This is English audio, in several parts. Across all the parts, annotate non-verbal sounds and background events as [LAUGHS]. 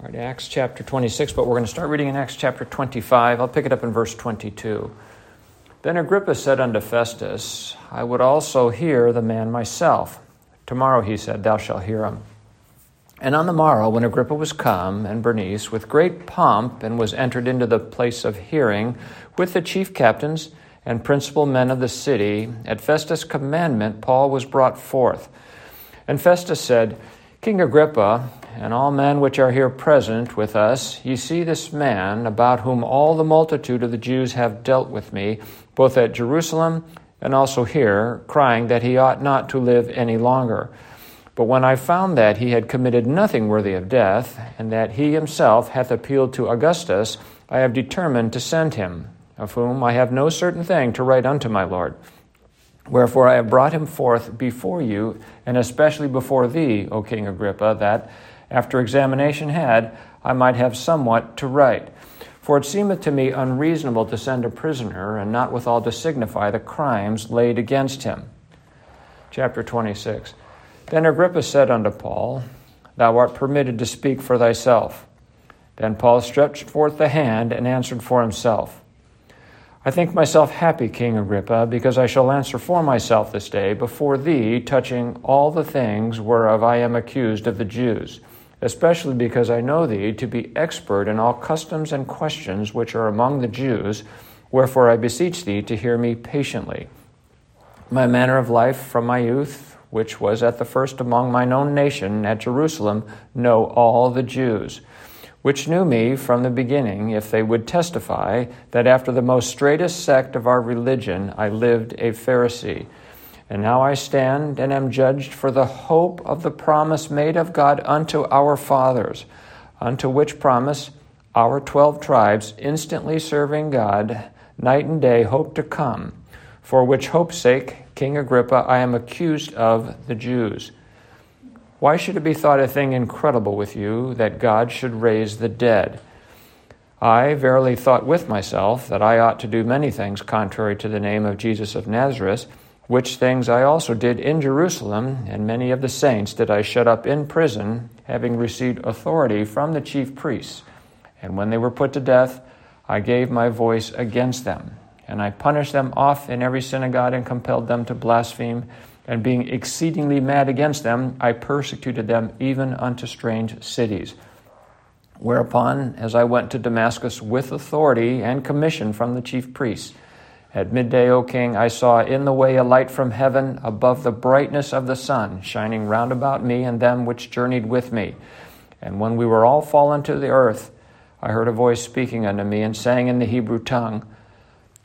All right, Acts chapter 26, but we're going to start reading in Acts chapter 25. I'll pick it up in verse 22. Then Agrippa said unto Festus, I would also hear the man myself. Tomorrow, he said, thou shalt hear him. And on the morrow, when Agrippa was come, and Bernice, with great pomp, and was entered into the place of hearing, with the chief captains and principal men of the city, at Festus' commandment, Paul was brought forth. And Festus said, King Agrippa, and all men which are here present with us, ye see this man, about whom all the multitude of the Jews have dealt with me, both at Jerusalem and also here, crying that he ought not to live any longer. But when I found that he had committed nothing worthy of death, and that he himself hath appealed to Augustus, I have determined to send him, of whom I have no certain thing to write unto my Lord. Wherefore I have brought him forth before you, and especially before thee, O King Agrippa, that, after examination had, I might have somewhat to write. For it seemeth to me unreasonable to send a prisoner, and not withal to signify the crimes laid against him. Chapter 26. Then Agrippa said unto Paul, Thou art permitted to speak for thyself. Then Paul stretched forth the hand and answered for himself. I think myself happy, King Agrippa, because I shall answer for myself this day before thee touching all the things whereof I am accused of the Jews, especially because I know thee to be expert in all customs and questions which are among the Jews, wherefore I beseech thee to hear me patiently. My manner of life from my youth, which was at the first among mine own nation at Jerusalem, know all the Jews which knew me from the beginning, if they would testify that after the most straitest sect of our religion I lived a Pharisee. And now I stand and am judged for the hope of the promise made of God unto our fathers, unto which promise our twelve tribes, instantly serving God, night and day, hope to come, for which hope's sake, King Agrippa, I am accused of the Jews. Why should it be thought a thing incredible with you that God should raise the dead? I verily thought with myself that I ought to do many things contrary to the name of Jesus of Nazareth, which things I also did in Jerusalem, and many of the saints did I shut up in prison, having received authority from the chief priests. And when they were put to death, I gave my voice against them. And I punished them off in every synagogue and compelled them to blaspheme and being exceedingly mad against them, I persecuted them even unto strange cities. Whereupon, as I went to Damascus with authority and commission from the chief priests, at midday, O king, I saw in the way a light from heaven above the brightness of the sun, shining round about me and them which journeyed with me. And when we were all fallen to the earth, I heard a voice speaking unto me and saying in the Hebrew tongue,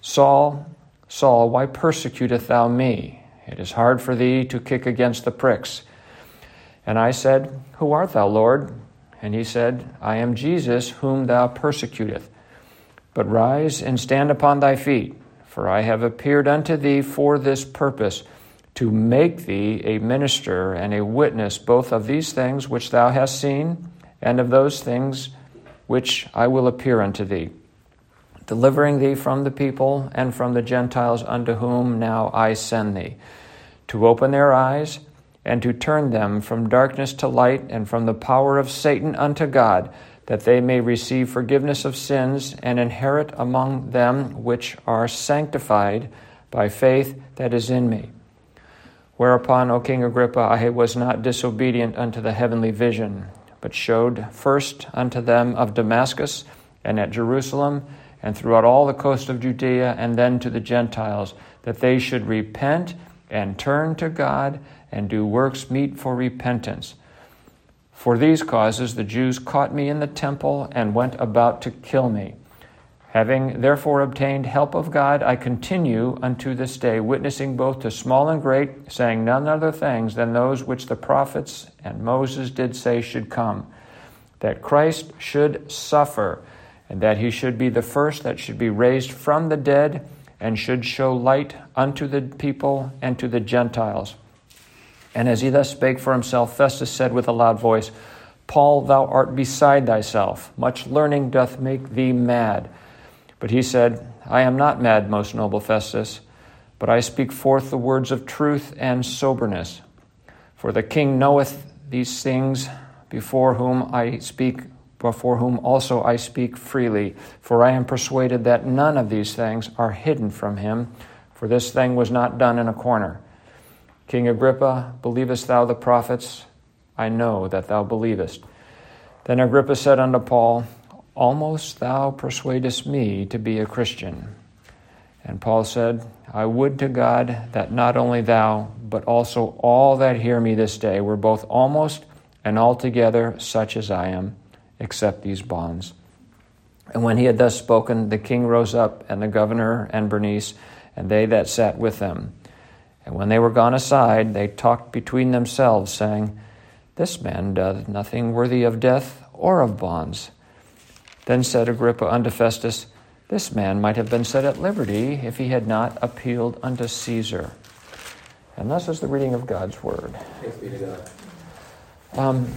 Saul, Saul, why persecutest thou me? It is hard for thee to kick against the pricks. And I said, Who art thou, Lord? And he said, I am Jesus, whom thou persecutest. But rise and stand upon thy feet, for I have appeared unto thee for this purpose, to make thee a minister and a witness both of these things which thou hast seen, and of those things which I will appear unto thee delivering thee from the people and from the Gentiles unto whom now I send thee, to open their eyes and to turn them from darkness to light and from the power of Satan unto God, that they may receive forgiveness of sins and inherit among them which are sanctified by faith that is in me. Whereupon, O King Agrippa, I was not disobedient unto the heavenly vision, but showed first unto them of Damascus and at Jerusalem and throughout all the coast of Judea, and then to the Gentiles, that they should repent and turn to God and do works meet for repentance. For these causes the Jews caught me in the temple and went about to kill me. Having therefore obtained help of God, I continue unto this day, witnessing both to small and great, saying none other things than those which the prophets and Moses did say should come, that Christ should suffer and that he should be the first that should be raised from the dead and should show light unto the people and to the Gentiles. And as he thus spake for himself, Festus said with a loud voice, Paul, thou art beside thyself. Much learning doth make thee mad. But he said, I am not mad, most noble Festus, but I speak forth the words of truth and soberness. For the king knoweth these things before whom I speak before whom also I speak freely. For I am persuaded that none of these things are hidden from him, for this thing was not done in a corner. King Agrippa, believest thou the prophets? I know that thou believest. Then Agrippa said unto Paul, Almost thou persuadest me to be a Christian. And Paul said, I would to God that not only thou, but also all that hear me this day were both almost and altogether such as I am, except these bonds. And when he had thus spoken, the king rose up, and the governor and Bernice, and they that sat with them. And when they were gone aside, they talked between themselves, saying, This man doth nothing worthy of death or of bonds. Then said Agrippa unto Festus, This man might have been set at liberty if he had not appealed unto Caesar. And thus is the reading of God's word. Thanks be to God. Um,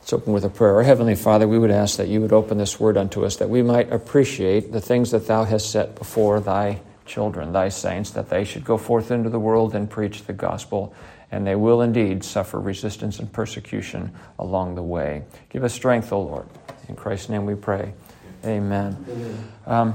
let's open with a prayer. Our Heavenly Father, we would ask that you would open this word unto us, that we might appreciate the things that thou hast set before thy children, thy saints, that they should go forth into the world and preach the gospel, and they will indeed suffer resistance and persecution along the way. Give us strength, O Lord. In Christ's name we pray. Amen. Um,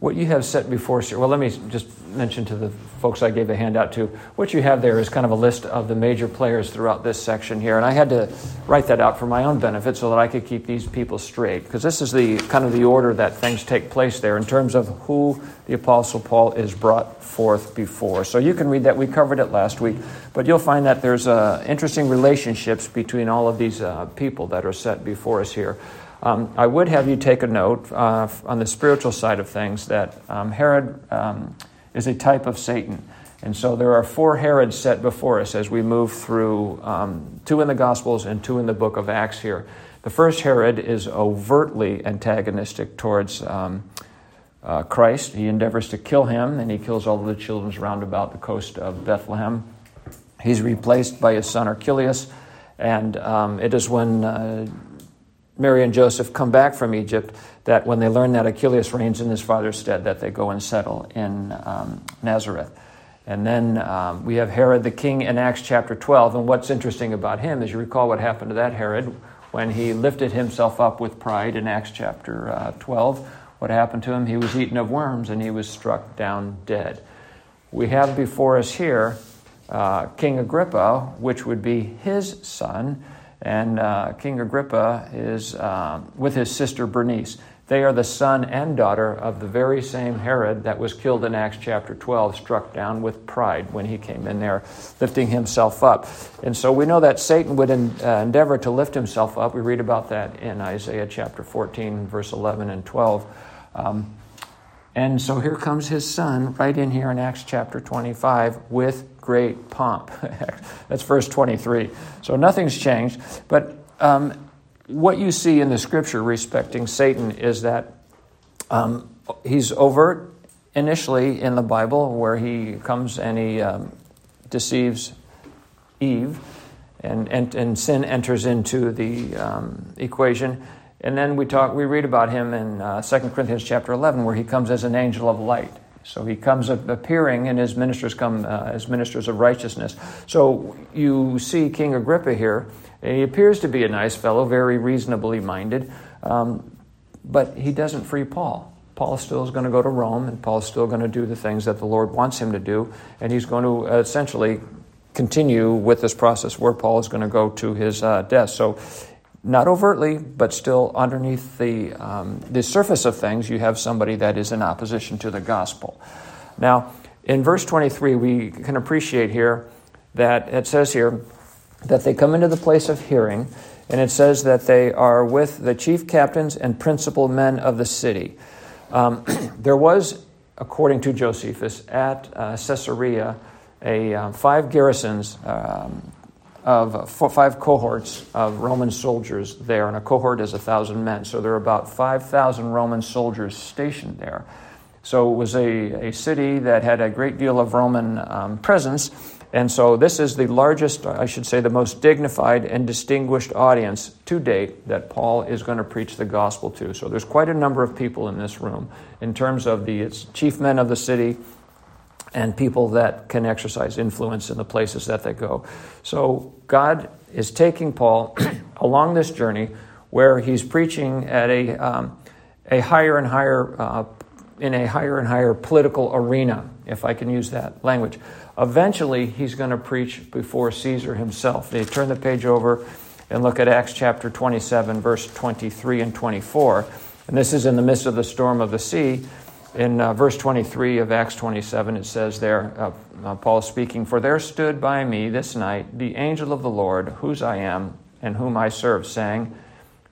what you have set before us well, let me just mention to the folks I gave a handout to, what you have there is kind of a list of the major players throughout this section here. And I had to write that out for my own benefit so that I could keep these people straight, because this is the kind of the order that things take place there in terms of who the Apostle Paul is brought forth before. So you can read that. We covered it last week, but you'll find that there's uh, interesting relationships between all of these uh, people that are set before us here. Um, I would have you take a note uh, on the spiritual side of things that um, Herod um, is a type of Satan. And so there are four Herods set before us as we move through um, two in the Gospels and two in the book of Acts here. The first Herod is overtly antagonistic towards um, uh, Christ. He endeavors to kill him, and he kills all of the children round about the coast of Bethlehem. He's replaced by his son Archelaus, and um, it is when uh, Mary and Joseph come back from Egypt, that when they learn that Archelaus reigns in his father's stead, that they go and settle in um, Nazareth. And then um, we have Herod the king in Acts chapter 12. And what's interesting about him is you recall what happened to that Herod when he lifted himself up with pride in Acts chapter uh, 12. What happened to him? He was eaten of worms and he was struck down dead. We have before us here uh, King Agrippa, which would be his son and uh, King Agrippa is um, with his sister Bernice. They are the son and daughter of the very same Herod that was killed in Acts chapter 12, struck down with pride when he came in there, lifting himself up. And so we know that Satan would en- uh, endeavor to lift himself up. We read about that in Isaiah chapter 14, verse 11 and 12. Um, and so here comes his son right in here in Acts chapter 25 with great pomp. [LAUGHS] That's verse 23. So nothing's changed. But um, what you see in the scripture respecting Satan is that um, he's overt initially in the Bible, where he comes and he um, deceives Eve, and, and, and sin enters into the um, equation. And then we talk, we read about him in uh, 2 Corinthians chapter 11, where he comes as an angel of light. So he comes appearing, and his ministers come uh, as ministers of righteousness. So you see King Agrippa here. he appears to be a nice fellow, very reasonably minded, um, but he doesn't free Paul. Paul still is going to go to Rome, and Paul's still going to do the things that the Lord wants him to do, and he's going to essentially continue with this process where Paul is going to go to his uh, death. So not overtly, but still underneath the, um, the surface of things, you have somebody that is in opposition to the gospel. Now, in verse 23, we can appreciate here that it says here that they come into the place of hearing, and it says that they are with the chief captains and principal men of the city. Um, [CLEARS THROAT] there was, according to Josephus, at uh, Caesarea, a um, five garrisons um, of four, five cohorts of Roman soldiers there, and a cohort is a thousand men. So there are about 5,000 Roman soldiers stationed there. So it was a, a city that had a great deal of Roman um, presence. And so this is the largest, I should say, the most dignified and distinguished audience to date that Paul is going to preach the gospel to. So there's quite a number of people in this room in terms of the chief men of the city, and people that can exercise influence in the places that they go. So God is taking Paul [CLEARS THROAT] along this journey where he's preaching at a, um, a higher and higher, uh, in a higher and higher political arena, if I can use that language. Eventually, he's going to preach before Caesar himself. They turn the page over and look at Acts chapter 27, verse 23 and 24. And this is in the midst of the storm of the sea. In uh, verse 23 of Acts 27, it says there, uh, uh, Paul speaking, For there stood by me this night the angel of the Lord, whose I am and whom I serve, saying,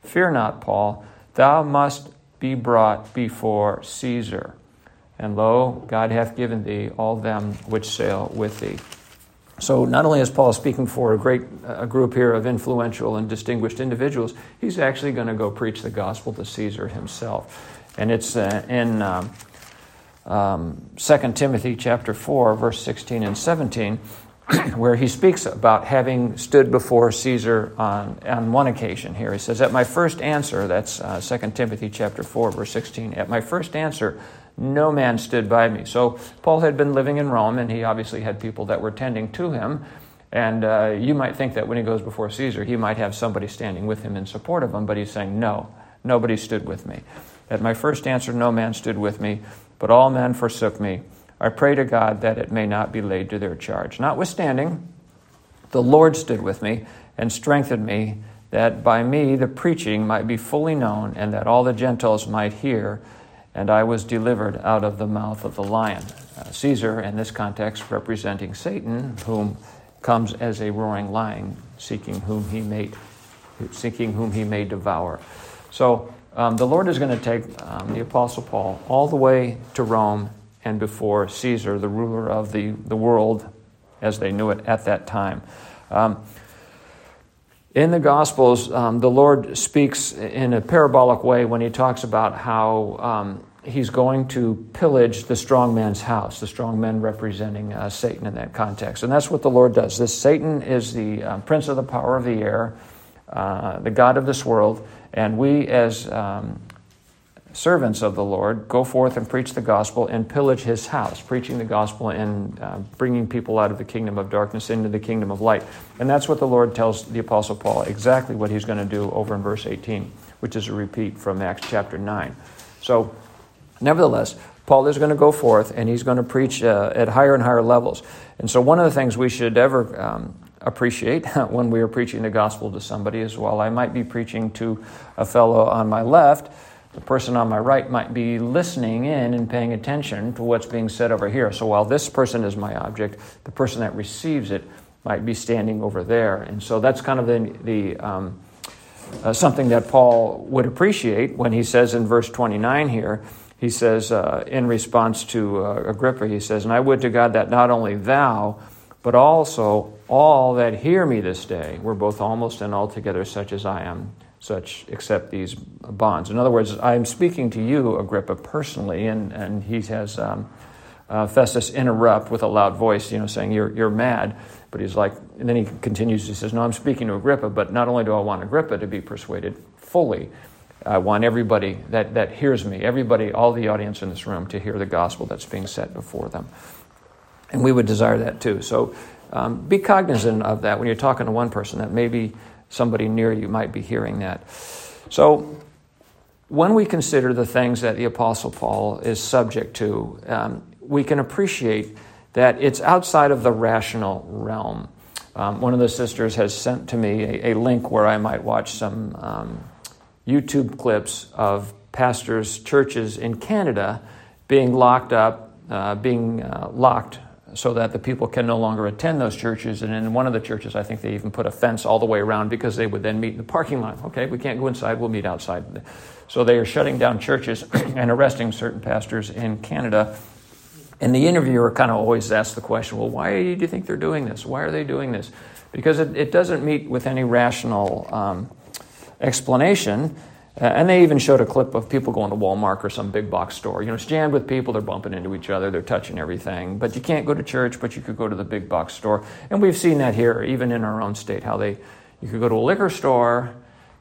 Fear not, Paul, thou must be brought before Caesar. And lo, God hath given thee all them which sail with thee. So not only is Paul speaking for a great a group here of influential and distinguished individuals, he's actually going to go preach the gospel to Caesar himself. And it's uh, in um, um, 2 Timothy chapter 4, verse 16 and 17, [CLEARS THROAT] where he speaks about having stood before Caesar on, on one occasion here. He says, At my first answer, that's uh, 2 Timothy chapter 4, verse 16, at my first answer, no man stood by me. So Paul had been living in Rome, and he obviously had people that were tending to him. And uh, you might think that when he goes before Caesar, he might have somebody standing with him in support of him, but he's saying, No, nobody stood with me. At my first answer, no man stood with me, but all men forsook me. I pray to God that it may not be laid to their charge. Notwithstanding, the Lord stood with me and strengthened me, that by me the preaching might be fully known, and that all the Gentiles might hear and I was delivered out of the mouth of the lion. Uh, Caesar, in this context, representing Satan, whom comes as a roaring lion, seeking whom he may, seeking whom he may devour. So um, the Lord is going to take um, the Apostle Paul all the way to Rome and before Caesar, the ruler of the, the world as they knew it at that time. Um, in the Gospels, um, the Lord speaks in a parabolic way when he talks about how um, he's going to pillage the strong man's house, the strong man representing uh, Satan in that context. And that's what the Lord does. This Satan is the uh, prince of the power of the air, uh, the God of this world, and we as um, servants of the Lord go forth and preach the gospel and pillage his house, preaching the gospel and uh, bringing people out of the kingdom of darkness into the kingdom of light. And that's what the Lord tells the Apostle Paul exactly what he's going to do over in verse 18, which is a repeat from Acts chapter 9. So, nevertheless, Paul is going to go forth and he's going to preach uh, at higher and higher levels. And so, one of the things we should ever um, appreciate [LAUGHS] when we are preaching the gospel to somebody as well. I might be preaching to a fellow on my left, the person on my right might be listening in and paying attention to what's being said over here. So while this person is my object, the person that receives it might be standing over there. And so that's kind of the, the um, uh, something that Paul would appreciate when he says in verse 29 here, he says, uh, in response to uh, Agrippa, he says, And I would to God that not only thou, but also all that hear me this day were both almost and altogether such as I am such except these bonds. In other words, I'm speaking to you, Agrippa, personally, and, and he has um, uh, Festus interrupt with a loud voice, you know, saying, you're, you're mad. But he's like, and then he continues, he says, No, I'm speaking to Agrippa, but not only do I want Agrippa to be persuaded fully, I want everybody that, that hears me, everybody, all the audience in this room, to hear the gospel that's being set before them. And we would desire that too. So um, be cognizant of that when you're talking to one person, that maybe somebody near you might be hearing that. So, when we consider the things that the Apostle Paul is subject to, um, we can appreciate that it's outside of the rational realm. Um, one of the sisters has sent to me a, a link where I might watch some um, YouTube clips of pastors' churches in Canada being locked up, uh, being uh, locked so that the people can no longer attend those churches. And in one of the churches, I think they even put a fence all the way around because they would then meet in the parking lot. Okay, we can't go inside, we'll meet outside. So they are shutting down churches [CLEARS THROAT] and arresting certain pastors in Canada. And the interviewer kind of always asks the question well, why do you think they're doing this? Why are they doing this? Because it, it doesn't meet with any rational um, explanation. Uh, and they even showed a clip of people going to Walmart or some big box store. You know, it's jammed with people, they're bumping into each other, they're touching everything. But you can't go to church, but you could go to the big box store. And we've seen that here, even in our own state, how they, you could go to a liquor store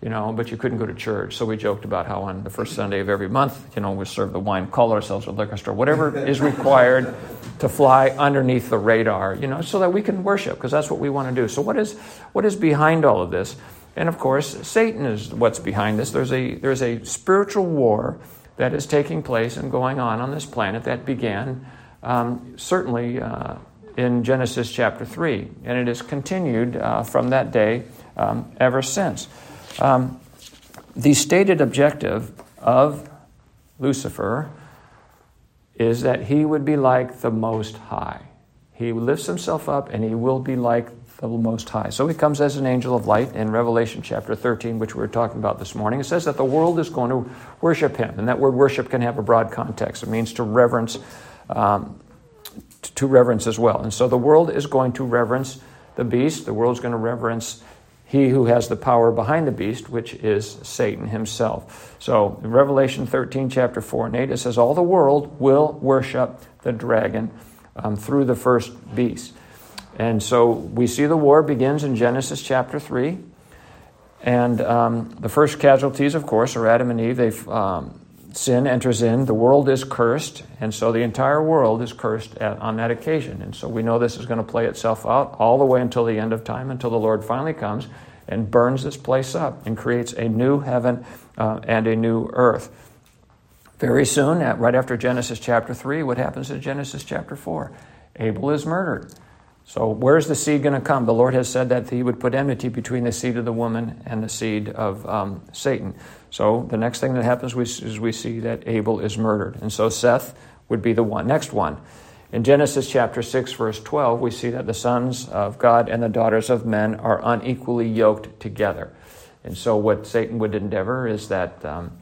you know, but you couldn't go to church. So we joked about how on the first Sunday of every month, you know, we serve the wine, call ourselves a liquor store, whatever [LAUGHS] is required to fly underneath the radar, you know, so that we can worship, because that's what we want to do. So what is what is behind all of this? And of course, Satan is what's behind this. There's a there's a spiritual war that is taking place and going on on this planet that began um, certainly uh, in Genesis chapter three, and it has continued uh, from that day um, ever since. Um, the stated objective of Lucifer is that he would be like the Most High. He lifts himself up and he will be like the Most High. So he comes as an angel of light in Revelation chapter 13, which we were talking about this morning. It says that the world is going to worship him. And that word worship can have a broad context, it means to reverence. Um, to reverence as well. And so the world is going to reverence the beast. The world is going to reverence he who has the power behind the beast, which is Satan himself. So in Revelation 13, chapter 4 and 8, it says, All the world will worship the dragon um, through the first beast. And so we see the war begins in Genesis chapter 3. And um, the first casualties, of course, are Adam and Eve. They've, um, sin enters in, the world is cursed, and so the entire world is cursed at, on that occasion. And so we know this is going to play itself out all the way until the end of time, until the Lord finally comes and burns this place up and creates a new heaven uh, and a new earth. Very soon, right after Genesis chapter 3, what happens in Genesis chapter 4? Abel is murdered. So, where's the seed going to come? The Lord has said that He would put enmity between the seed of the woman and the seed of um, Satan. So, the next thing that happens is we see that Abel is murdered. And so, Seth would be the one. Next one. In Genesis chapter 6, verse 12, we see that the sons of God and the daughters of men are unequally yoked together. And so, what Satan would endeavor is that um,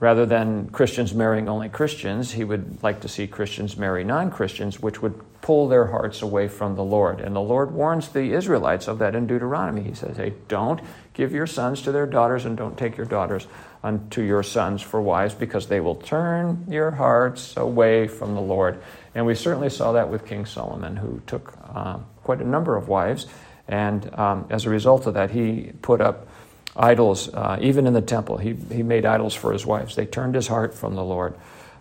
rather than Christians marrying only Christians, he would like to see Christians marry non Christians, which would pull their hearts away from the Lord. And the Lord warns the Israelites of that in Deuteronomy. He says, Hey, don't give your sons to their daughters, and don't take your daughters unto your sons for wives, because they will turn your hearts away from the Lord. And we certainly saw that with King Solomon, who took uh, quite a number of wives. And um, as a result of that, he put up idols, uh, even in the temple. He, he made idols for his wives. They turned his heart from the Lord.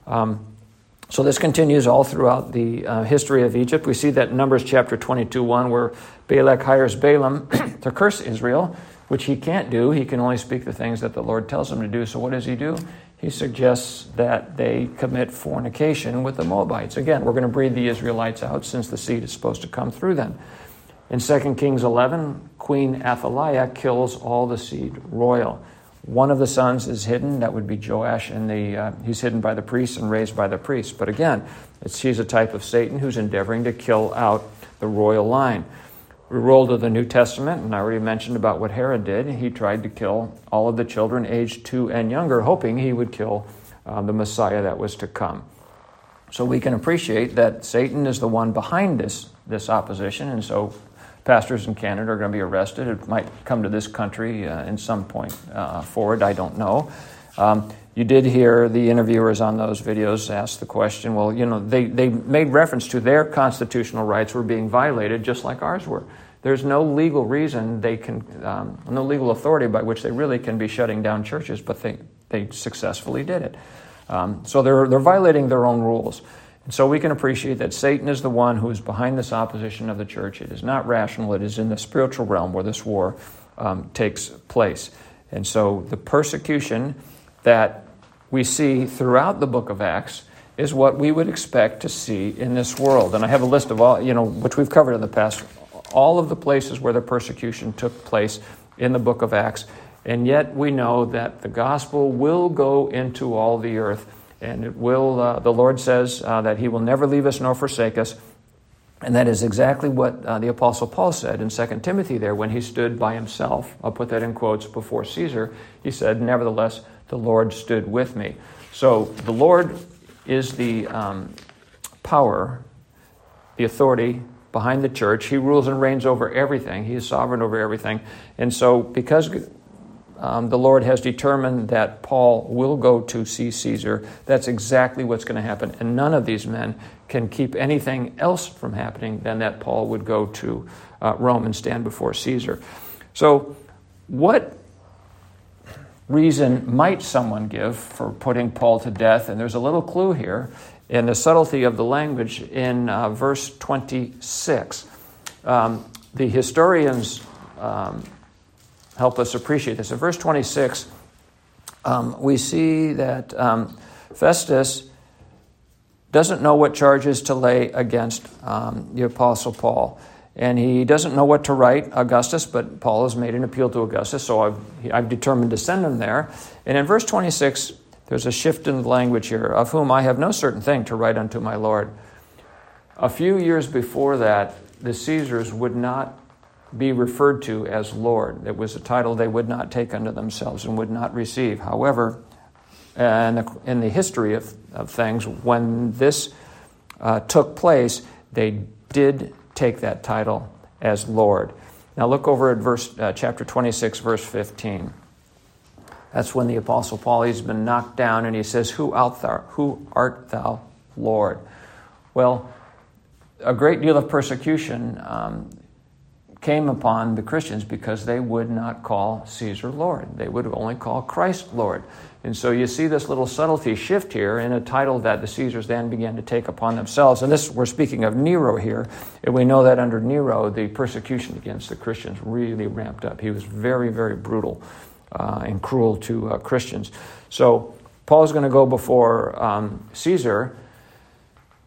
Um, so this continues all throughout the uh, history of Egypt. We see that in Numbers chapter 22 1, where Balak hires Balaam [CLEARS THROAT] to curse Israel, which he can't do. He can only speak the things that the Lord tells him to do. So what does he do? he suggests that they commit fornication with the Moabites. Again, we're going to breed the Israelites out since the seed is supposed to come through them. In 2 Kings 11, Queen Athaliah kills all the seed royal. One of the sons is hidden, that would be Joash, and the, uh, he's hidden by the priests and raised by the priests. But again, he's a type of Satan who's endeavoring to kill out the royal line. We roll to the New Testament, and I already mentioned about what Herod did. He tried to kill all of the children aged two and younger, hoping he would kill uh, the Messiah that was to come. So we can appreciate that Satan is the one behind this, this opposition, and so pastors in Canada are going to be arrested. It might come to this country uh, in some point uh, forward, I don't know. Um, you did hear the interviewers on those videos ask the question well, you know, they, they made reference to their constitutional rights were being violated just like ours were. There's no legal reason they can, um, no legal authority by which they really can be shutting down churches, but they, they successfully did it. Um, so they're, they're violating their own rules. And so we can appreciate that Satan is the one who is behind this opposition of the church. It is not rational, it is in the spiritual realm where this war um, takes place. And so the persecution that we see throughout the book of Acts is what we would expect to see in this world. And I have a list of all, you know, which we've covered in the past, all of the places where the persecution took place in the book of Acts. And yet we know that the gospel will go into all the earth. And it will, uh, the Lord says uh, that He will never leave us nor forsake us. And that is exactly what uh, the Apostle Paul said in 2 Timothy there when he stood by himself. I'll put that in quotes before Caesar. He said, Nevertheless, the Lord stood with me. So the Lord is the um, power, the authority behind the church. He rules and reigns over everything, He is sovereign over everything. And so, because um, the Lord has determined that Paul will go to see Caesar. That's exactly what's going to happen. And none of these men can keep anything else from happening than that Paul would go to uh, Rome and stand before Caesar. So, what reason might someone give for putting Paul to death? And there's a little clue here in the subtlety of the language in uh, verse 26. Um, the historians um, help us appreciate this. In verse 26, um, we see that um, Festus doesn't know what charges to lay against um, the Apostle Paul. And he doesn't know what to write Augustus, but Paul has made an appeal to Augustus, so I've, I've determined to send him there. And in verse 26, there's a shift in the language here, of whom I have no certain thing to write unto my Lord. A few years before that, the Caesars would not be referred to as Lord. It was a title they would not take unto themselves and would not receive. However, the, in the history of, of things, when this uh, took place, they did take that title as Lord. Now look over at verse uh, chapter 26 verse 15. That's when the apostle Paul he's been knocked down and he says, "Who art thou? Who art thou, Lord?" Well, a great deal of persecution um, came upon the Christians because they would not call Caesar Lord. They would only call Christ Lord. And so you see this little subtlety shift here in a title that the Caesars then began to take upon themselves. And this, we're speaking of Nero here. And we know that under Nero, the persecution against the Christians really ramped up. He was very, very brutal uh, and cruel to uh, Christians. So Paul's going to go before um, Caesar,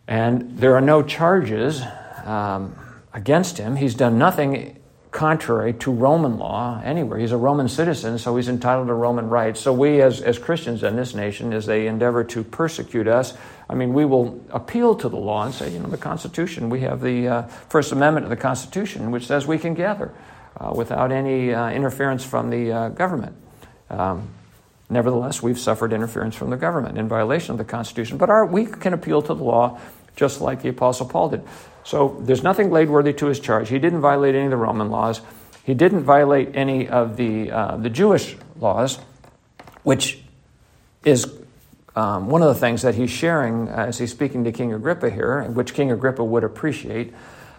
and there are no charges um, against him. He's done nothing contrary to Roman law anywhere. He's a Roman citizen, so he's entitled to Roman rights. So we, as, as Christians in this nation, as they endeavor to persecute us, I mean, we will appeal to the law and say, you know, the Constitution, we have the uh, First Amendment of the Constitution, which says we can gather uh, without any uh, interference from the uh, government. Um, nevertheless, we've suffered interference from the government in violation of the Constitution, but our, we can appeal to the law just like the Apostle Paul did. So there's nothing laid worthy to his charge. He didn't violate any of the Roman laws. He didn't violate any of the, uh, the Jewish laws, which is um, one of the things that he's sharing as he's speaking to King Agrippa here, which King Agrippa would appreciate.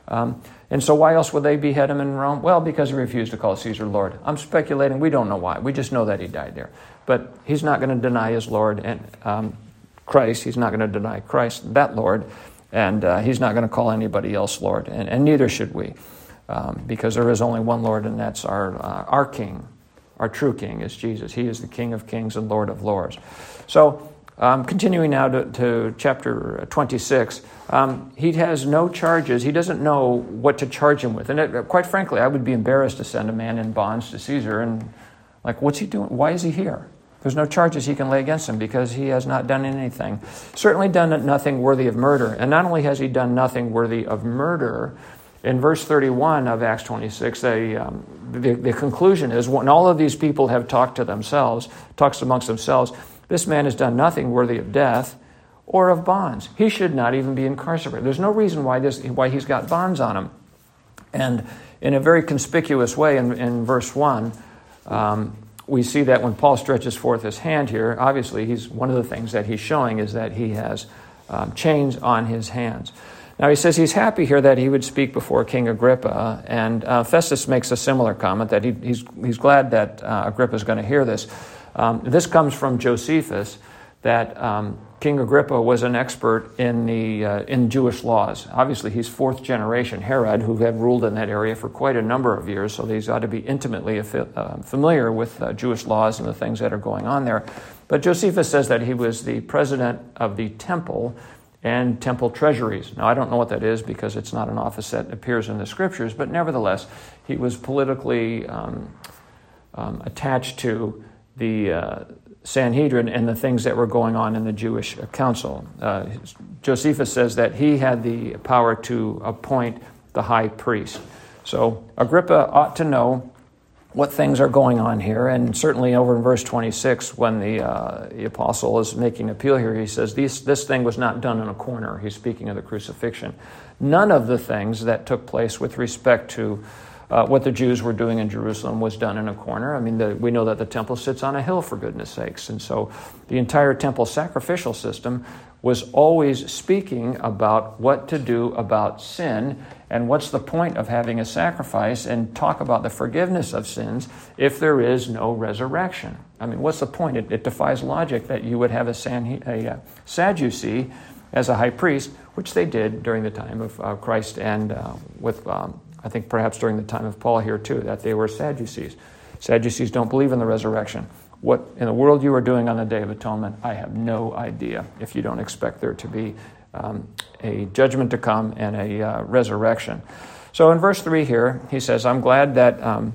Um, and so, why else would they behead him in Rome? Well, because he refused to call Caesar Lord. I'm speculating. We don't know why. We just know that he died there. But he's not going to deny his Lord and um, Christ. He's not going to deny Christ, that Lord. And uh, he's not going to call anybody else Lord, and, and neither should we, um, because there is only one Lord, and that's our, uh, our King. Our true King is Jesus. He is the King of kings and Lord of lords. So, um, continuing now to, to chapter 26, um, he has no charges. He doesn't know what to charge him with. And it, quite frankly, I would be embarrassed to send a man in bonds to Caesar and, like, what's he doing? Why is he here? There's no charges he can lay against him because he has not done anything. Certainly done nothing worthy of murder. And not only has he done nothing worthy of murder, in verse 31 of Acts 26, they, um, the, the conclusion is when all of these people have talked to themselves, talks amongst themselves, this man has done nothing worthy of death or of bonds. He should not even be incarcerated. There's no reason why, this, why he's got bonds on him. And in a very conspicuous way in, in verse 1, um, we see that when Paul stretches forth his hand here, obviously, he's, one of the things that he's showing is that he has um, chains on his hands. Now, he says he's happy here that he would speak before King Agrippa, and uh, Festus makes a similar comment that he, he's, he's glad that uh, Agrippa is going to hear this. Um, this comes from Josephus, that um, King Agrippa was an expert in, the, uh, in Jewish laws. Obviously, he's fourth generation Herod, who had ruled in that area for quite a number of years, so he's ought to be intimately uh, familiar with uh, Jewish laws and the things that are going on there. But Josephus says that he was the president of the temple and temple treasuries. Now, I don't know what that is because it's not an office that appears in the scriptures, but nevertheless, he was politically um, um, attached to the uh, Sanhedrin and the things that were going on in the Jewish council. Uh, Josephus says that he had the power to appoint the high priest. So Agrippa ought to know what things are going on here. And certainly over in verse 26, when the, uh, the apostle is making appeal here, he says, this, this thing was not done in a corner. He's speaking of the crucifixion. None of the things that took place with respect to uh, what the Jews were doing in Jerusalem was done in a corner. I mean, the, we know that the temple sits on a hill, for goodness sakes. And so the entire temple sacrificial system was always speaking about what to do about sin and what's the point of having a sacrifice and talk about the forgiveness of sins if there is no resurrection. I mean, what's the point? It, it defies logic that you would have a, San, a, a, Sadducee as a high priest, which they did during the time of uh, Christ and uh, with, um, I think perhaps during the time of Paul here too, that they were Sadducees. Sadducees don't believe in the resurrection. What in the world you are doing on the Day of Atonement, I have no idea if you don't expect there to be um, a judgment to come and a uh, resurrection. So in verse 3 here, he says, I'm glad that um,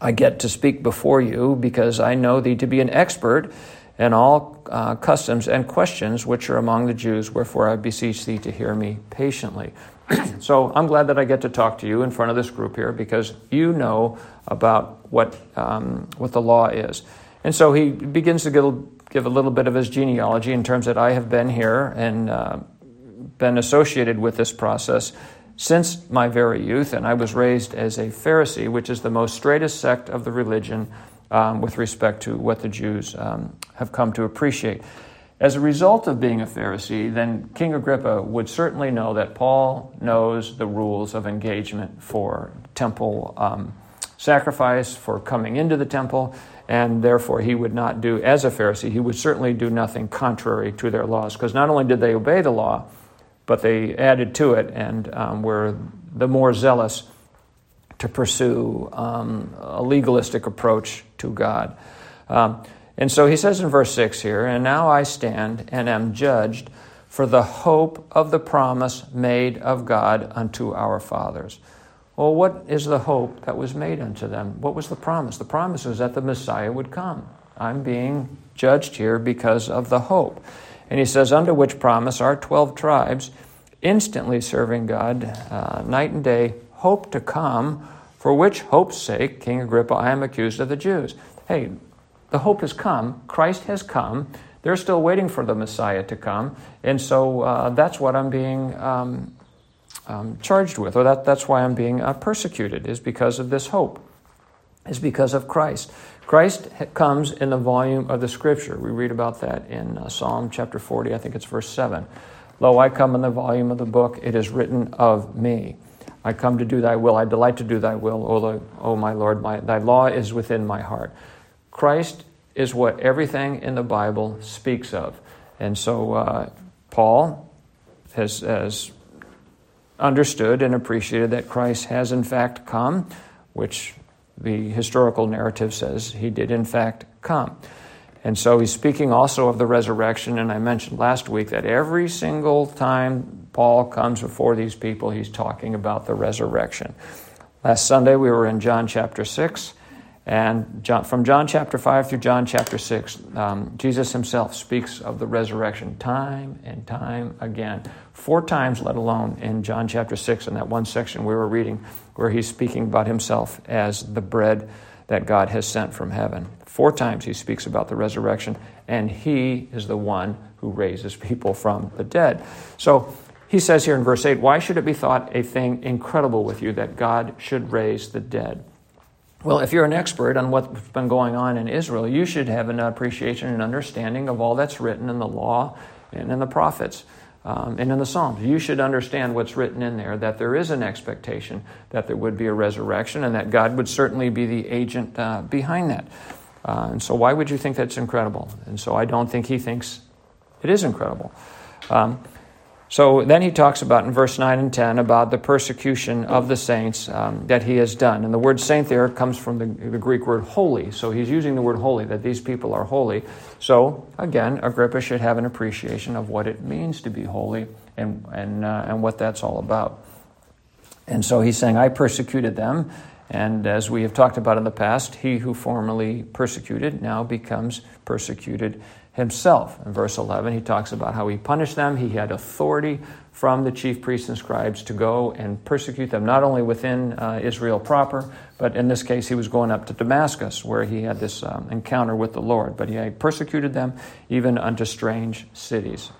I get to speak before you because I know thee to be an expert in all uh, customs and questions which are among the Jews, wherefore I beseech thee to hear me patiently. [CLEARS THROAT] so I'm glad that I get to talk to you in front of this group here because you know about what, um, what the law is. And so he begins to give, give, a little bit of his genealogy in terms that I have been here and uh, been associated with this process since my very youth, and I was raised as a Pharisee, which is the most straightest sect of the religion um, with respect to what the Jews um, have come to appreciate. As a result of being a Pharisee, then King Agrippa would certainly know that Paul knows the rules of engagement for temple um, sacrifice, for coming into the temple, and therefore he would not do, as a Pharisee, he would certainly do nothing contrary to their laws, because not only did they obey the law, but they added to it and um, were the more zealous to pursue um, a legalistic approach to God. Um, and so he says in verse 6 here, And now I stand and am judged for the hope of the promise made of God unto our fathers. Well, what is the hope that was made unto them? What was the promise? The promise was that the Messiah would come. I'm being judged here because of the hope. And he says, Under which promise our 12 tribes, instantly serving God uh, night and day, hope to come, for which hope's sake, King Agrippa, I am accused of the Jews. Hey, the hope has come, Christ has come. They're still waiting for the Messiah to come. And so uh, that's what I'm being um, um, charged with, or that, that's why I'm being uh, persecuted, is because of this hope, is because of Christ. Christ comes in the volume of the Scripture. We read about that in uh, Psalm chapter 40, I think it's verse 7. Lo, I come in the volume of the book, it is written of me. I come to do thy will, I delight to do thy will, O, o my Lord, my, thy law is within my heart. Christ is what everything in the Bible speaks of. And so uh, Paul has, has understood and appreciated that Christ has in fact come, which the historical narrative says he did in fact come. And so he's speaking also of the resurrection. And I mentioned last week that every single time Paul comes before these people, he's talking about the resurrection. Last Sunday, we were in John chapter 6. And John, from John chapter 5 through John chapter 6, um, Jesus himself speaks of the resurrection time and time again. Four times, let alone in John chapter 6, in that one section we were reading, where he's speaking about himself as the bread that God has sent from heaven. Four times he speaks about the resurrection, and he is the one who raises people from the dead. So he says here in verse 8, Why should it be thought a thing incredible with you that God should raise the dead? Well, if you're an expert on what's been going on in Israel, you should have an appreciation and understanding of all that's written in the law and in the prophets um, and in the Psalms. You should understand what's written in there that there is an expectation that there would be a resurrection and that God would certainly be the agent uh, behind that. Uh, and so, why would you think that's incredible? And so, I don't think he thinks it is incredible. Um, so then he talks about in verse 9 and 10 about the persecution of the saints um, that he has done. And the word saint there comes from the, the, Greek word holy. So he's using the word holy, that these people are holy. So again, Agrippa should have an appreciation of what it means to be holy and, and, uh, and what that's all about. And so he's saying, I persecuted them. And as we have talked about in the past, he who formerly persecuted now becomes persecuted himself. In verse 11, he talks about how he punished them. He had authority from the chief priests and scribes to go and persecute them, not only within uh, Israel proper, but in this case, he was going up to Damascus, where he had this um, encounter with the Lord. But he persecuted them even unto strange cities.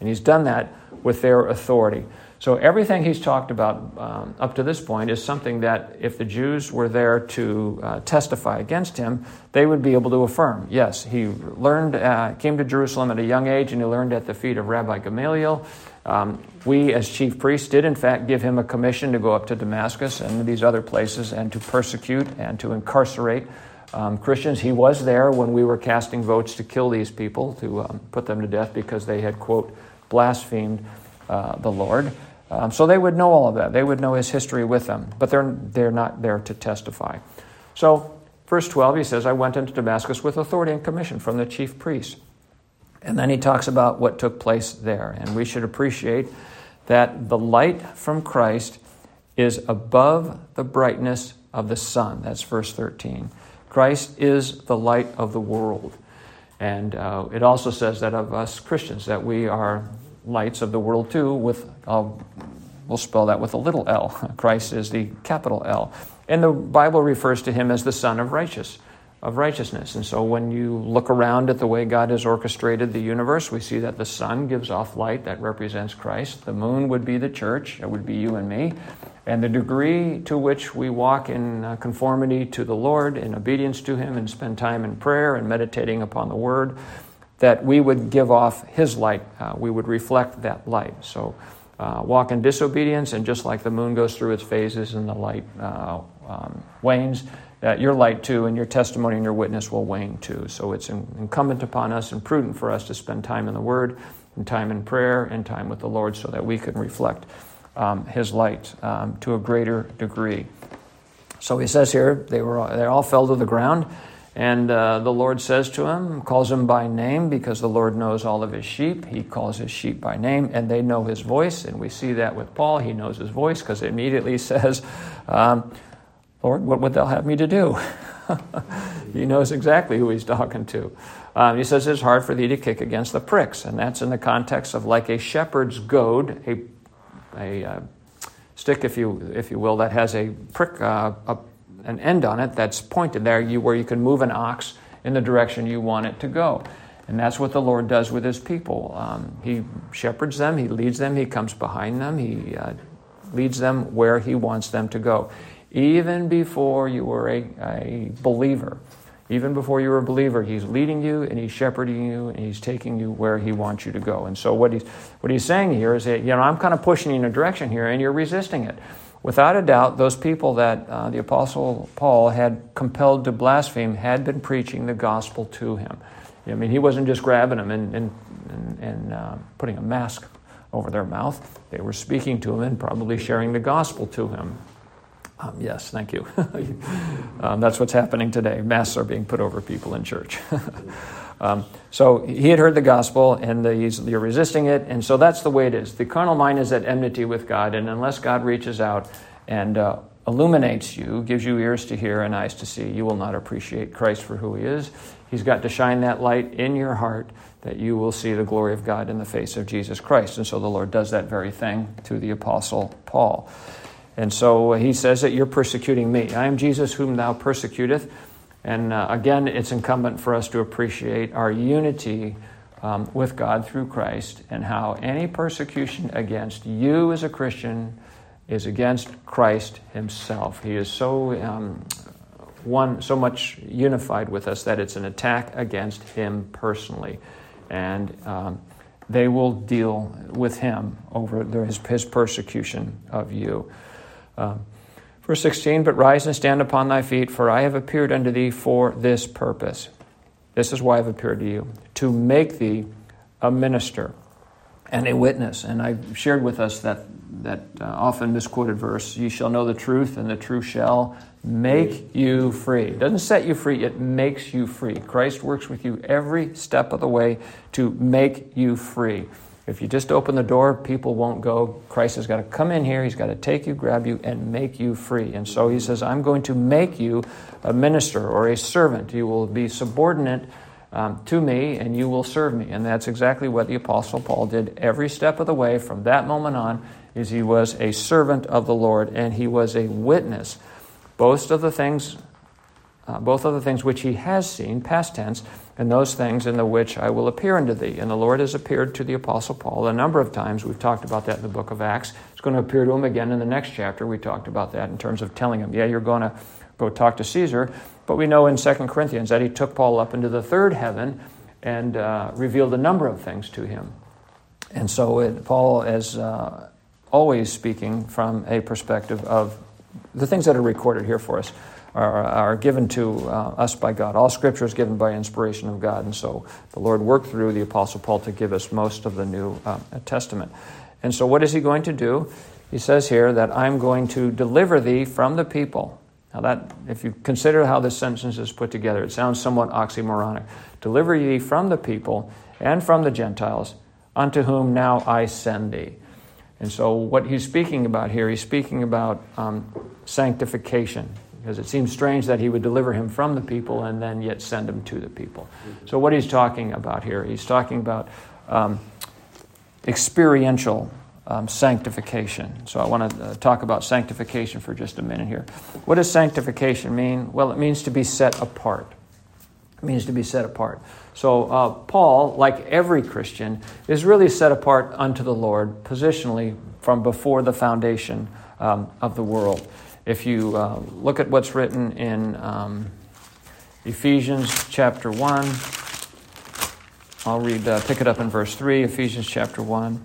And he's done that with their authority. So everything he's talked about um, up to this point is something that if the Jews were there to uh, testify against him, they would be able to affirm. Yes, he learned, uh, came to Jerusalem at a young age, and he learned at the feet of Rabbi Gamaliel. Um, we, as chief priests, did in fact give him a commission to go up to Damascus and these other places and to persecute and to incarcerate um, Christians. He was there when we were casting votes to kill these people, to um, put them to death because they had, quote, blasphemed uh, the Lord. Um, so they would know all of that. They would know his history with them, but they're, they're not there to testify. So, verse 12, he says, I went into Damascus with authority and commission from the chief priests. And then he talks about what took place there. And we should appreciate that the light from Christ is above the brightness of the sun. That's verse 13. Christ is the light of the world. And uh, it also says that of us Christians, that we are lights of the world too, with, uh, we'll spell that with a little l. [LAUGHS] Christ is the capital L. And the Bible refers to him as the Sun of Righteous of righteousness. And so when you look around at the way God has orchestrated the universe, we see that the sun gives off light that represents Christ. The moon would be the church, it would be you and me. And the degree to which we walk in uh, conformity to the Lord, in obedience to Him, and spend time in prayer and meditating upon the Word, that we would give off His light. Uh, we would reflect that light. So uh, walk in disobedience, and just like the moon goes through its phases and the light uh, um, wanes, that your light too and your testimony and your witness will wane too. So it's incumbent upon us and prudent for us to spend time in the Word and time in prayer and time with the Lord so that we can reflect um, His light um, to a greater degree. So he says here, they, were, they all fell to the ground. And uh, the Lord says to him, calls him by name because the Lord knows all of his sheep. He calls his sheep by name and they know his voice. And we see that with Paul. He knows his voice because it immediately [LAUGHS] says, um, Lord, what would thou have me to do? [LAUGHS] he knows exactly who he's talking to. Um, he says, It's hard for thee to kick against the pricks. And that's in the context of like a shepherd's goad, a, a uh, stick, if you, if you will, that has a prick, uh, a, an end on it that's pointed there you, where you can move an ox in the direction you want it to go. And that's what the Lord does with his people. Um, he shepherds them, he leads them, he comes behind them, he uh, leads them where he wants them to go even before you were a, a believer. Even before you were a believer, he's leading you and he's shepherding you and he's taking you where he wants you to go. And so what he's what he's saying here is that you know I'm kind of pushing you in a direction here and you're resisting it. Without a doubt, those people that uh, the apostle Paul had compelled to blaspheme had been preaching the gospel to him. I mean, he wasn't just grabbing them and, and, and, uh, putting a mask over their mouth. They were speaking to him and probably sharing the gospel to him. Um, yes, thank you. [LAUGHS] um, that's what's happening today. Masks are being put over people in church. [LAUGHS] um, so he had heard the gospel, and the, you're resisting it, and so that's the way it is. The carnal mind is at enmity with God, and unless God reaches out and uh, illuminates you, gives you ears to hear and eyes to see, you will not appreciate Christ for who he is. He's got to shine that light in your heart that you will see the glory of God in the face of Jesus Christ. And so the Lord does that very thing to the Apostle Paul. And so he says that you're persecuting me. I am Jesus whom thou persecutest. And uh, again, it's incumbent for us to appreciate our unity um, with God through Christ and how any persecution against you as a Christian is against Christ himself. He is so um, one so much unified with us that it's an attack against him personally. And um, they will deal with him over his, his persecution of you. Um, verse 16, but rise and stand upon thy feet, for I have appeared unto thee for this purpose. This is why I've appeared to you, to make thee a minister and a witness. And I've shared with us that, that uh, often misquoted verse, ye shall know the truth, and the truth shall make you free. It doesn't set you free, it makes you free. Christ works with you every step of the way to make you free. If you just open the door, people won't go. Christ has got to come in here. He's got to take you, grab you, and make you free. And so he says, I'm going to make you a minister or a servant. You will be subordinate um, to me, and you will serve me. And that's exactly what the Apostle Paul did every step of the way from that moment on is he was a servant of the Lord and he was a witness boast of the things uh, both of the things which he has seen, past tense, and those things in the which I will appear unto thee. And the Lord has appeared to the Apostle Paul a number of times. We've talked about that in the book of Acts. It's going to appear to him again in the next chapter. We talked about that in terms of telling him, yeah, you're going to go talk to Caesar. But we know in 2 Corinthians that he took Paul up into the third heaven and uh, revealed a number of things to him. And so it, Paul is uh, always speaking from a perspective of the things that are recorded here for us are, are given to uh, us by God. All scripture is given by inspiration of God, and so the Lord worked through the Apostle Paul to give us most of the New uh, Testament. And so, what is he going to do? He says here that I'm going to deliver thee from the people. Now, that, if you consider how this sentence is put together, it sounds somewhat oxymoronic. Deliver ye from the people and from the Gentiles, unto whom now I send thee. And so, what he's speaking about here, he's speaking about um, sanctification because it seems strange that he would deliver him from the people and then yet send him to the people. So, what he's talking about here, he's talking about um, experiential um, sanctification. So, I want to uh, talk about sanctification for just a minute here. What does sanctification mean? Well, it means to be set apart. It means to be set apart. So, uh, Paul, like every Christian, is really set apart unto the Lord positionally from before the foundation um, of the world. If you uh, look at what's written in um, Ephesians chapter 1, I'll read, uh, pick it up in verse 3, Ephesians chapter 1.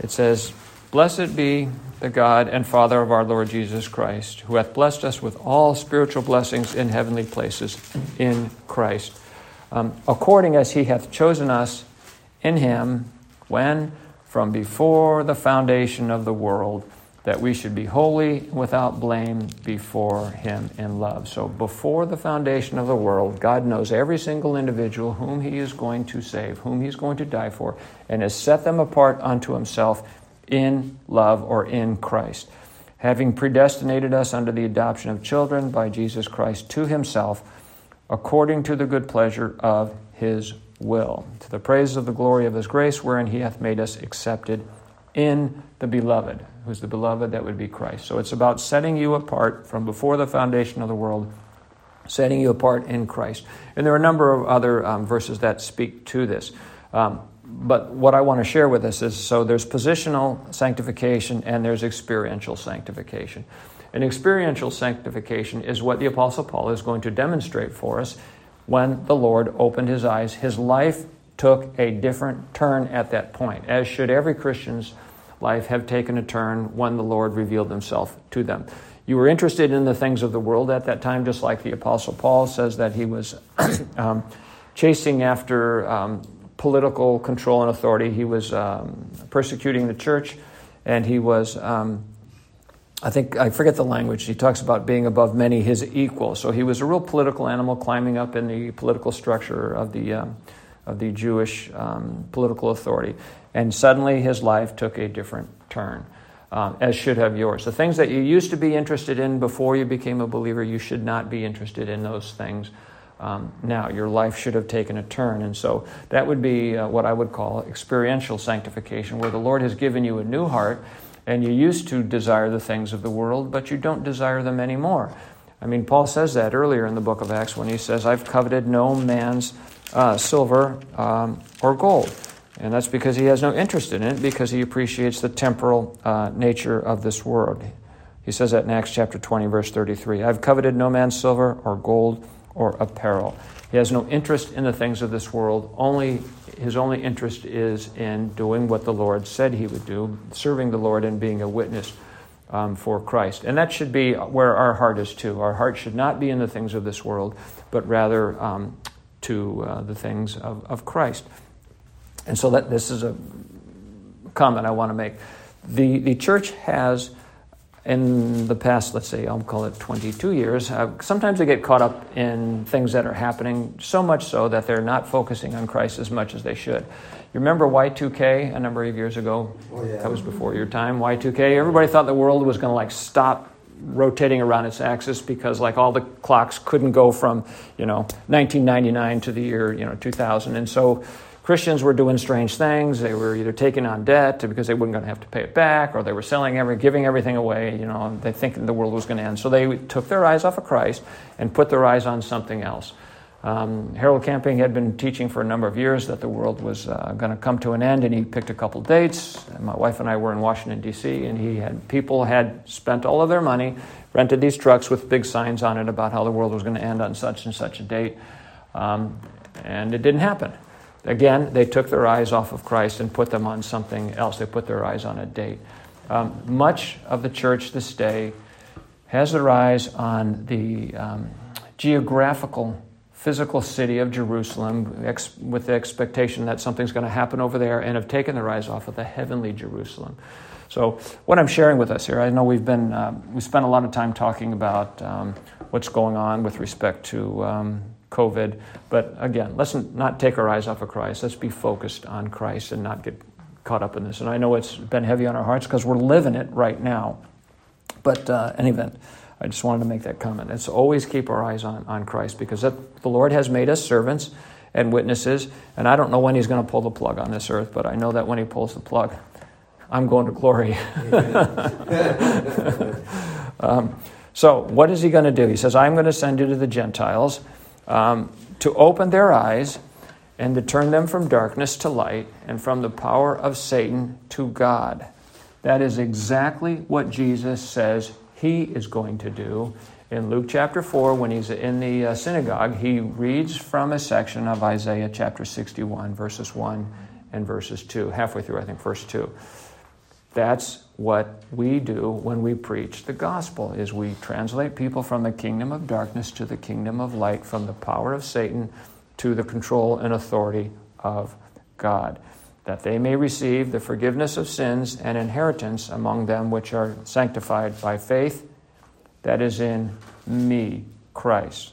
It says, Blessed be the God and Father of our Lord Jesus Christ, who hath blessed us with all spiritual blessings in heavenly places in Christ, um, according as he hath chosen us in him when from before the foundation of the world that we should be holy without blame before Him in love. So, before the foundation of the world, God knows every single individual whom He is going to save, whom He's going to die for, and has set them apart unto Himself in love or in Christ. Having predestinated us unto the adoption of children by Jesus Christ to Himself, according to the good pleasure of His will, to the praise of the glory of His grace, wherein He hath made us accepted in the beloved who's the beloved, that would be Christ. So it's about setting you apart from before the foundation of the world, setting you apart in Christ. And there are a number of other um, verses that speak to this. Um, but what I want to share with us is so there's positional sanctification and there's experiential sanctification. And experiential sanctification is what the Apostle Paul is going to demonstrate for us when the Lord opened his eyes. His life took a different turn at that point, as should every Christian's life have taken a turn when the Lord revealed himself to them. You were interested in the things of the world at that time, just like the Apostle Paul says that he was [CLEARS THROAT] um, chasing after um, political control and authority. He was um, persecuting the church, and he was. Um, I think I forget the language. He talks about being above many his equal. So he was a real political animal, climbing up in the political structure of the um, of the Jewish um, political authority. And suddenly his life took a different turn, um, as should have yours. The things that you used to be interested in before you became a believer, you should not be interested in those things. Um, now, your life should have taken a turn. And so that would be uh, what I would call experiential sanctification, where the Lord has given you a new heart and you used to desire the things of the world, but you don't desire them anymore. I mean, Paul says that earlier in the book of Acts when he says, I've coveted no man's uh, silver um, or gold. And that's because he has no interest in it, because he appreciates the temporal uh, nature of this world. He says that in Acts chapter 20, verse 33. I've coveted no man's silver or gold or apparel. He has no interest in the things of this world. Only his only interest is in doing what the Lord said he would do, serving the Lord and being a witness um, for Christ. And that should be where our heart is too. Our heart should not be in the things of this world, but rather um, to uh, the things of, of Christ. And so that this is a comment I want to make. The, the church has, in the past, let's say, I'll call it 22 years, uh, sometimes they get caught up in things that are happening, so much so that they're not focusing on Christ as much as they should. You remember Y2K a number of years ago? Oh, yeah. That was before your time. Y2K. Everybody thought the world was going to like stop rotating around its axis because like all the clocks couldn't go from you know 1999 to the year you know 2000 and so christians were doing strange things. They were either taking on debt because they weren't going to have to pay it back or they were selling every giving everything away you know they thinking the world was going to end. So they took their eyes off of christ and put their eyes on something else um, Harold Camping had been teaching for a number of years that the world was uh, going to come to an end, and he picked a couple dates. My wife and I were in Washington D.C., and he had people had spent all of their money, rented these trucks with big signs on it about how the world was going to end on such and such a date, um, and it didn't happen. Again, they took their eyes off of Christ and put them on something else. They put their eyes on a date. Um, much of the church this day has their eyes on the um, geographical physical city of Jerusalem ex- with the expectation that something's going to happen over there and have taken their eyes off of the heavenly Jerusalem. So, what I'm sharing with us here, I know we've been, uh, we spent a lot of time talking about um, what's going on with respect to um, COVID, but again, let's not take our eyes off of Christ. Let's be focused on Christ and not get caught up in this. And I know it's been heavy on our hearts because we're living it right now. But, uh, any event, I just wanted to make that comment. Let's always keep our eyes on, on Christ because that, the Lord has made us servants and witnesses. And I don't know when He's going to pull the plug on this earth, but I know that when He pulls the plug, I'm going to glory. [LAUGHS] um, so, what is He going to do? He says, I'm going to send you to the Gentiles um, to open their eyes and to turn them from darkness to light and from the power of Satan to God. That is exactly what Jesus says he is going to do. In Luke chapter 4, when he's in the uh, synagogue, he reads from a section of Isaiah chapter 61, verses 1 and verses 2, halfway through, I think, verse 2. That's what we do when we preach the gospel is we translate people from the kingdom of darkness to the kingdom of light, from the power of Satan to the control and authority of God, that they may receive the forgiveness of sins and inheritance among them which are sanctified by faith that is in me, Christ.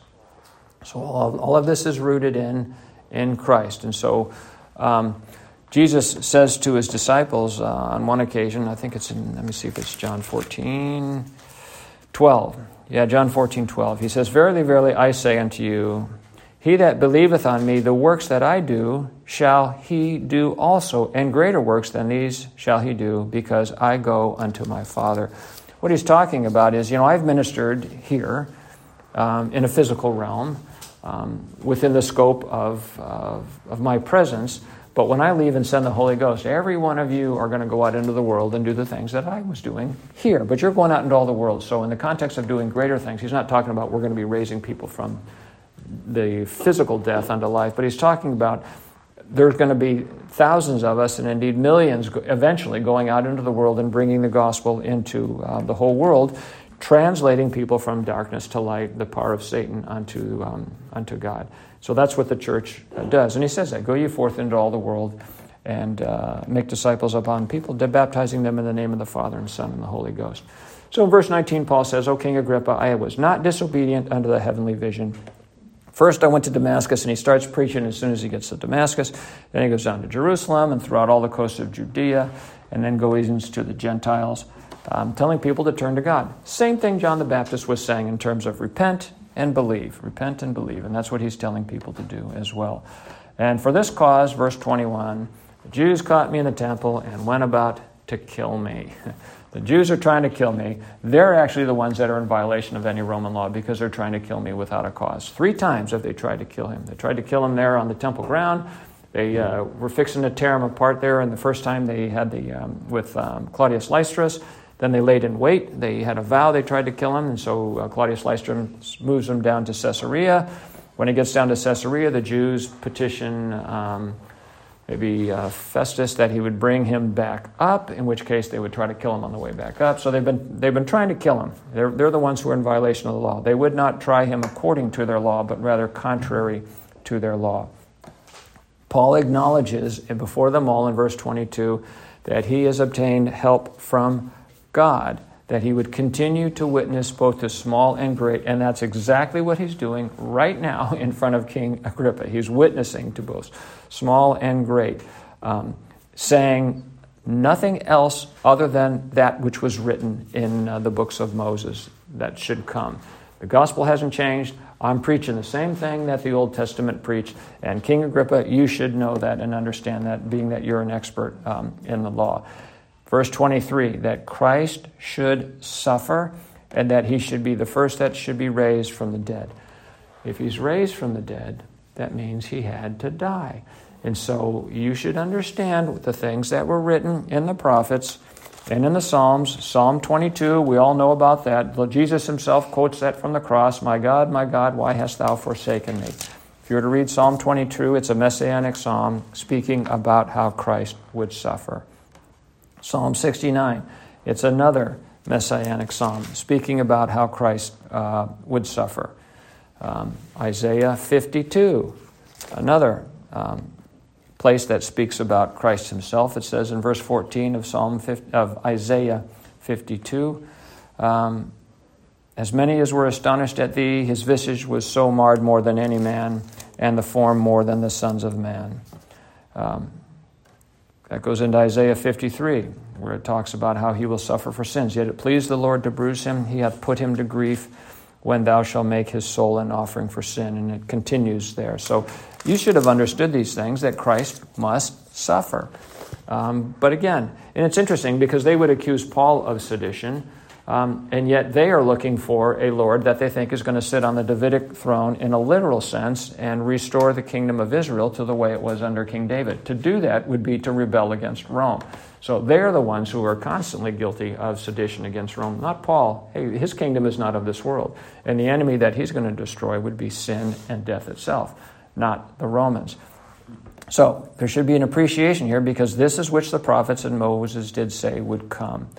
So all, all of this is rooted in, in Christ. And so um, Jesus says to his disciples uh, on one occasion, I think it's in, let me see if it's John 14, 12. Yeah, John 14, 12. He says, Verily, verily, I say unto you, he that believeth on me, the works that I do, shall he do also, and greater works than these shall he do, because I go unto my Father. What he's talking about is, you know, I've ministered here um, in a physical realm um, within the scope of, of, of my presence, but when I leave and send the Holy Ghost, every one of you are going to go out into the world and do the things that I was doing here. But you're going out into all the world. So, in the context of doing greater things, he's not talking about we're going to be raising people from the physical death unto life, but he's talking about there's going to be thousands of us, and indeed millions, eventually going out into the world and bringing the gospel into uh, the whole world, translating people from darkness to light, the power of Satan unto, um, unto God. So that's what the church uh, does. And he says that Go ye forth into all the world and uh, make disciples upon people, baptizing them in the name of the Father and Son and the Holy Ghost. So in verse 19, Paul says, O King Agrippa, I was not disobedient unto the heavenly vision First, I went to Damascus, and he starts preaching as soon as he gets to Damascus. Then he goes down to Jerusalem and throughout all the coasts of Judea, and then goes to the Gentiles, um, telling people to turn to God. Same thing John the Baptist was saying in terms of repent and believe. Repent and believe. And that's what he's telling people to do as well. And for this cause, verse 21, the Jews caught me in the temple and went about to kill me. [LAUGHS] The Jews are trying to kill me. They're actually the ones that are in violation of any Roman law because they're trying to kill me without a cause. Three times have they tried to kill him. They tried to kill him there on the temple ground. They uh, were fixing to tear him apart there, and the first time they had the um, with um, Claudius Lysias. Then they laid in wait. They had a vow they tried to kill him, and so uh, Claudius Lysias moves him down to Caesarea. When he gets down to Caesarea, the Jews petition um, maybe uh, Festus that he would bring him back up, in which case they would try to kill him on the way back up. So they've been, they've been trying to kill him. They're, they're the ones who are in violation of the law. They would not try him according to their law, but rather contrary to their law. Paul acknowledges before them all in verse 22 that he has obtained help from God that he would continue to witness both the small and great. And that's exactly what he's doing right now in front of King Agrippa. He's witnessing to both small and great, um, saying nothing else other than that which was written in uh, the books of Moses. that should come. The gospel hasn't changed. I'm preaching the same thing that the Old Testament preached. And King Agrippa, you should know that and understand that, being that you're an expert um, in the law. Verse 23 that Christ should suffer and that he should be the first that should be raised from the dead. If he's raised from the dead, that means he had to die. And so you should understand the things that were written in the prophets and in the Psalms. Psalm 22, we all know about that. Jesus himself quotes that from the cross My God, my God, why hast thou forsaken me? If you were to read Psalm 22, it's a messianic psalm speaking about how Christ would suffer. Psalm 69, it's another messianic psalm speaking about how Christ uh, would suffer. Um, Isaiah 52, another um, place that speaks about Christ himself. It says in verse 14 of Psalm 50, of Isaiah 52, um, as many as were astonished at thee, his visage was so marred more than any man, and the form more than the sons of man. Um, that goes into Isaiah 53, where it talks about how he will suffer for sins. Yet it pleased the Lord to bruise him, he hath put him to grief when thou shalt make his soul an offering for sin. And it continues there. So you should have understood these things that Christ must suffer. Um, but again, and it's interesting because they would accuse Paul of sedition, um, and yet they are looking for a Lord that they think is going to sit on the Davidic throne in a literal sense and restore the kingdom of Israel to the way it was under King David. To do that would be to rebel against Rome. So they're the ones who are constantly guilty of sedition against Rome, not Paul. Hey, his kingdom is not of this world. And the enemy that he's going to destroy would be sin and death itself, not the Romans. So there should be an appreciation here because this is which the prophets and Moses did say would come.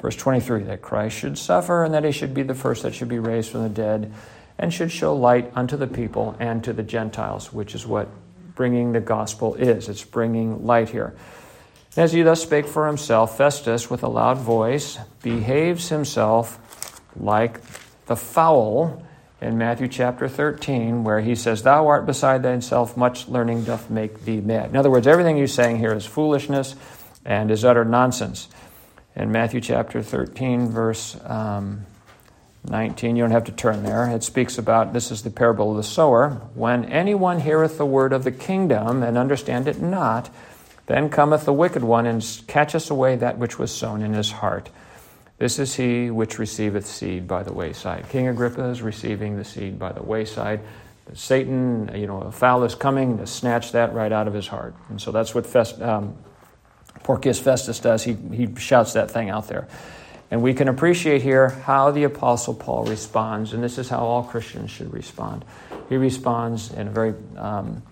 Verse 23 that Christ should suffer and that he should be the first that should be raised from the dead and should show light unto the people and to the Gentiles, which is what bringing the gospel is. It's bringing light here. As he thus spake for himself, Festus, with a loud voice, behaves himself like the fowl in Matthew chapter 13, where he says, Thou art beside thyself, much learning doth make thee mad. In other words, everything he's saying here is foolishness and is utter nonsense. In Matthew chapter 13, verse um, 19, you don't have to turn there. It speaks about this is the parable of the sower. When anyone heareth the word of the kingdom and understand it not, then cometh the wicked one and catcheth away that which was sown in his heart. This is he which receiveth seed by the wayside. King Agrippa is receiving the seed by the wayside. Satan, you know, a fowl is coming to snatch that right out of his heart. And so that's what Fest, um, Porcius Festus does. He, he shouts that thing out there. And we can appreciate here how the Apostle Paul responds, and this is how all Christians should respond. He responds in a very um,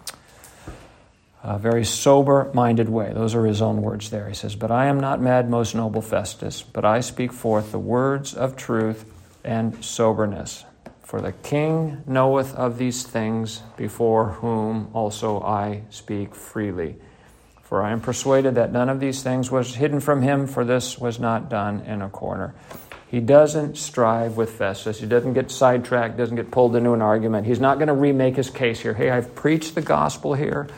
a very sober minded way. Those are his own words there. He says, But I am not mad, most noble Festus, but I speak forth the words of truth and soberness. For the king knoweth of these things, before whom also I speak freely. For I am persuaded that none of these things was hidden from him, for this was not done in a corner. He doesn't strive with Festus. He doesn't get sidetracked, doesn't get pulled into an argument. He's not going to remake his case here. Hey, I've preached the gospel here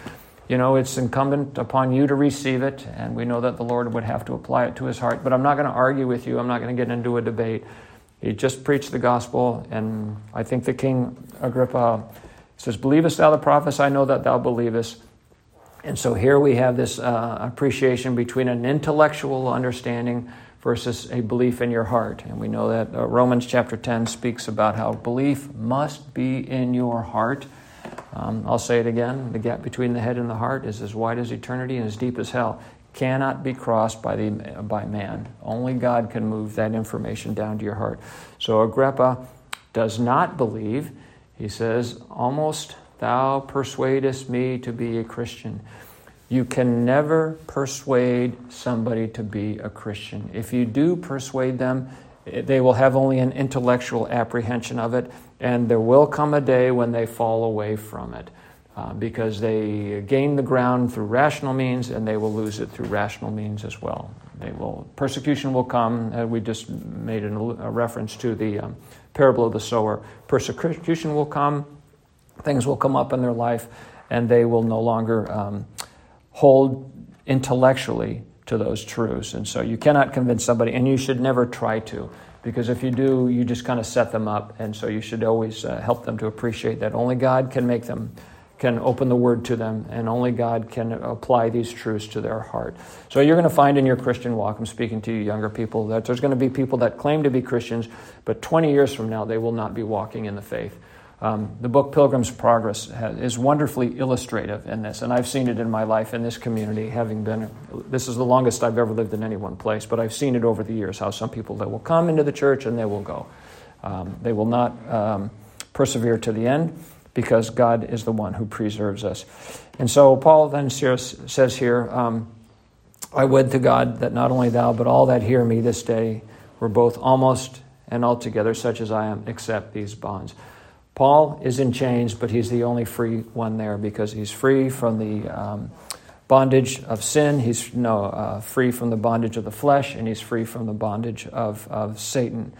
you know, it's incumbent upon you to receive it, and we know that the Lord would have to apply it to his heart. But I'm not going to argue with you, I'm not going to get into a debate. He just preached the gospel, and I think the king Agrippa says, Believest thou the prophets? I know that thou believest. And so here we have this uh, appreciation between an intellectual understanding versus a belief in your heart. And we know that uh, Romans chapter 10 speaks about how belief must be in your heart. Um, I'll say it again the gap between the head and the heart is as wide as eternity and as deep as hell. Cannot be crossed by, the, by man. Only God can move that information down to your heart. So Agrippa does not believe. He says, Almost thou persuadest me to be a Christian. You can never persuade somebody to be a Christian. If you do persuade them, they will have only an intellectual apprehension of it, and there will come a day when they fall away from it uh, because they gain the ground through rational means and they will lose it through rational means as well. They will persecution will come. Uh, we just made an, a reference to the um, parable of the sower. Persecution will come. Things will come up in their life, and they will no longer um, hold intellectually to those truths. And so you cannot convince somebody, and you should never try to. because if you do, you just kind of set them up. And so you should always uh, help them to appreciate that only God can make them, can open the word to them, and only God can apply these truths to their heart. So you're going to find in your Christian walk, I'm speaking to you younger people, that there's going to be people that claim to be Christians, but 20 years from now, they will not be walking in the faith. Um, the book Pilgrim's Progress has, is wonderfully illustrative in this, and I've seen it in my life in this community, having been, this is the longest I've ever lived in any one place, but I've seen it over the years how some people that will come into the church and they will go. Um, they will not um, persevere to the end because God is the one who preserves us. And so Paul then says here, um, I would to God that not only thou, but all that hear me this day were both almost and altogether such as I am, except these bonds. Paul is in chains, but he's the only free one there because he's free from the um, bondage of sin. He's no, uh, free from the bondage of the flesh, and he's free from the bondage of, of Satan.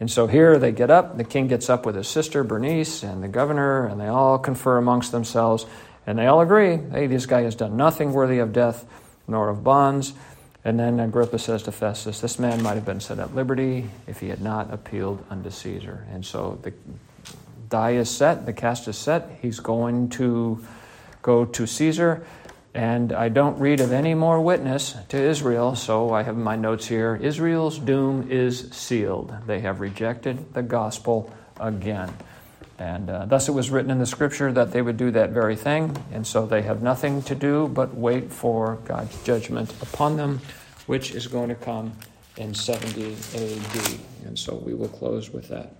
And so here they get up. The king gets up with his sister Bernice and the governor, and they all confer amongst themselves, and they all agree hey, this guy has done nothing worthy of death nor of bonds. And then Agrippa says to Festus, This man might have been set at liberty if he had not appealed unto Caesar. And so the die is set, the cast is set. He's going to go to Caesar. And I don't read of any more witness to Israel, so I have my notes here. Israel's doom is sealed. They have rejected the gospel again. And uh, thus it was written in the scripture that they would do that very thing. And so they have nothing to do but wait for God's judgment upon them, which is going to come in 70 AD. And so we will close with that.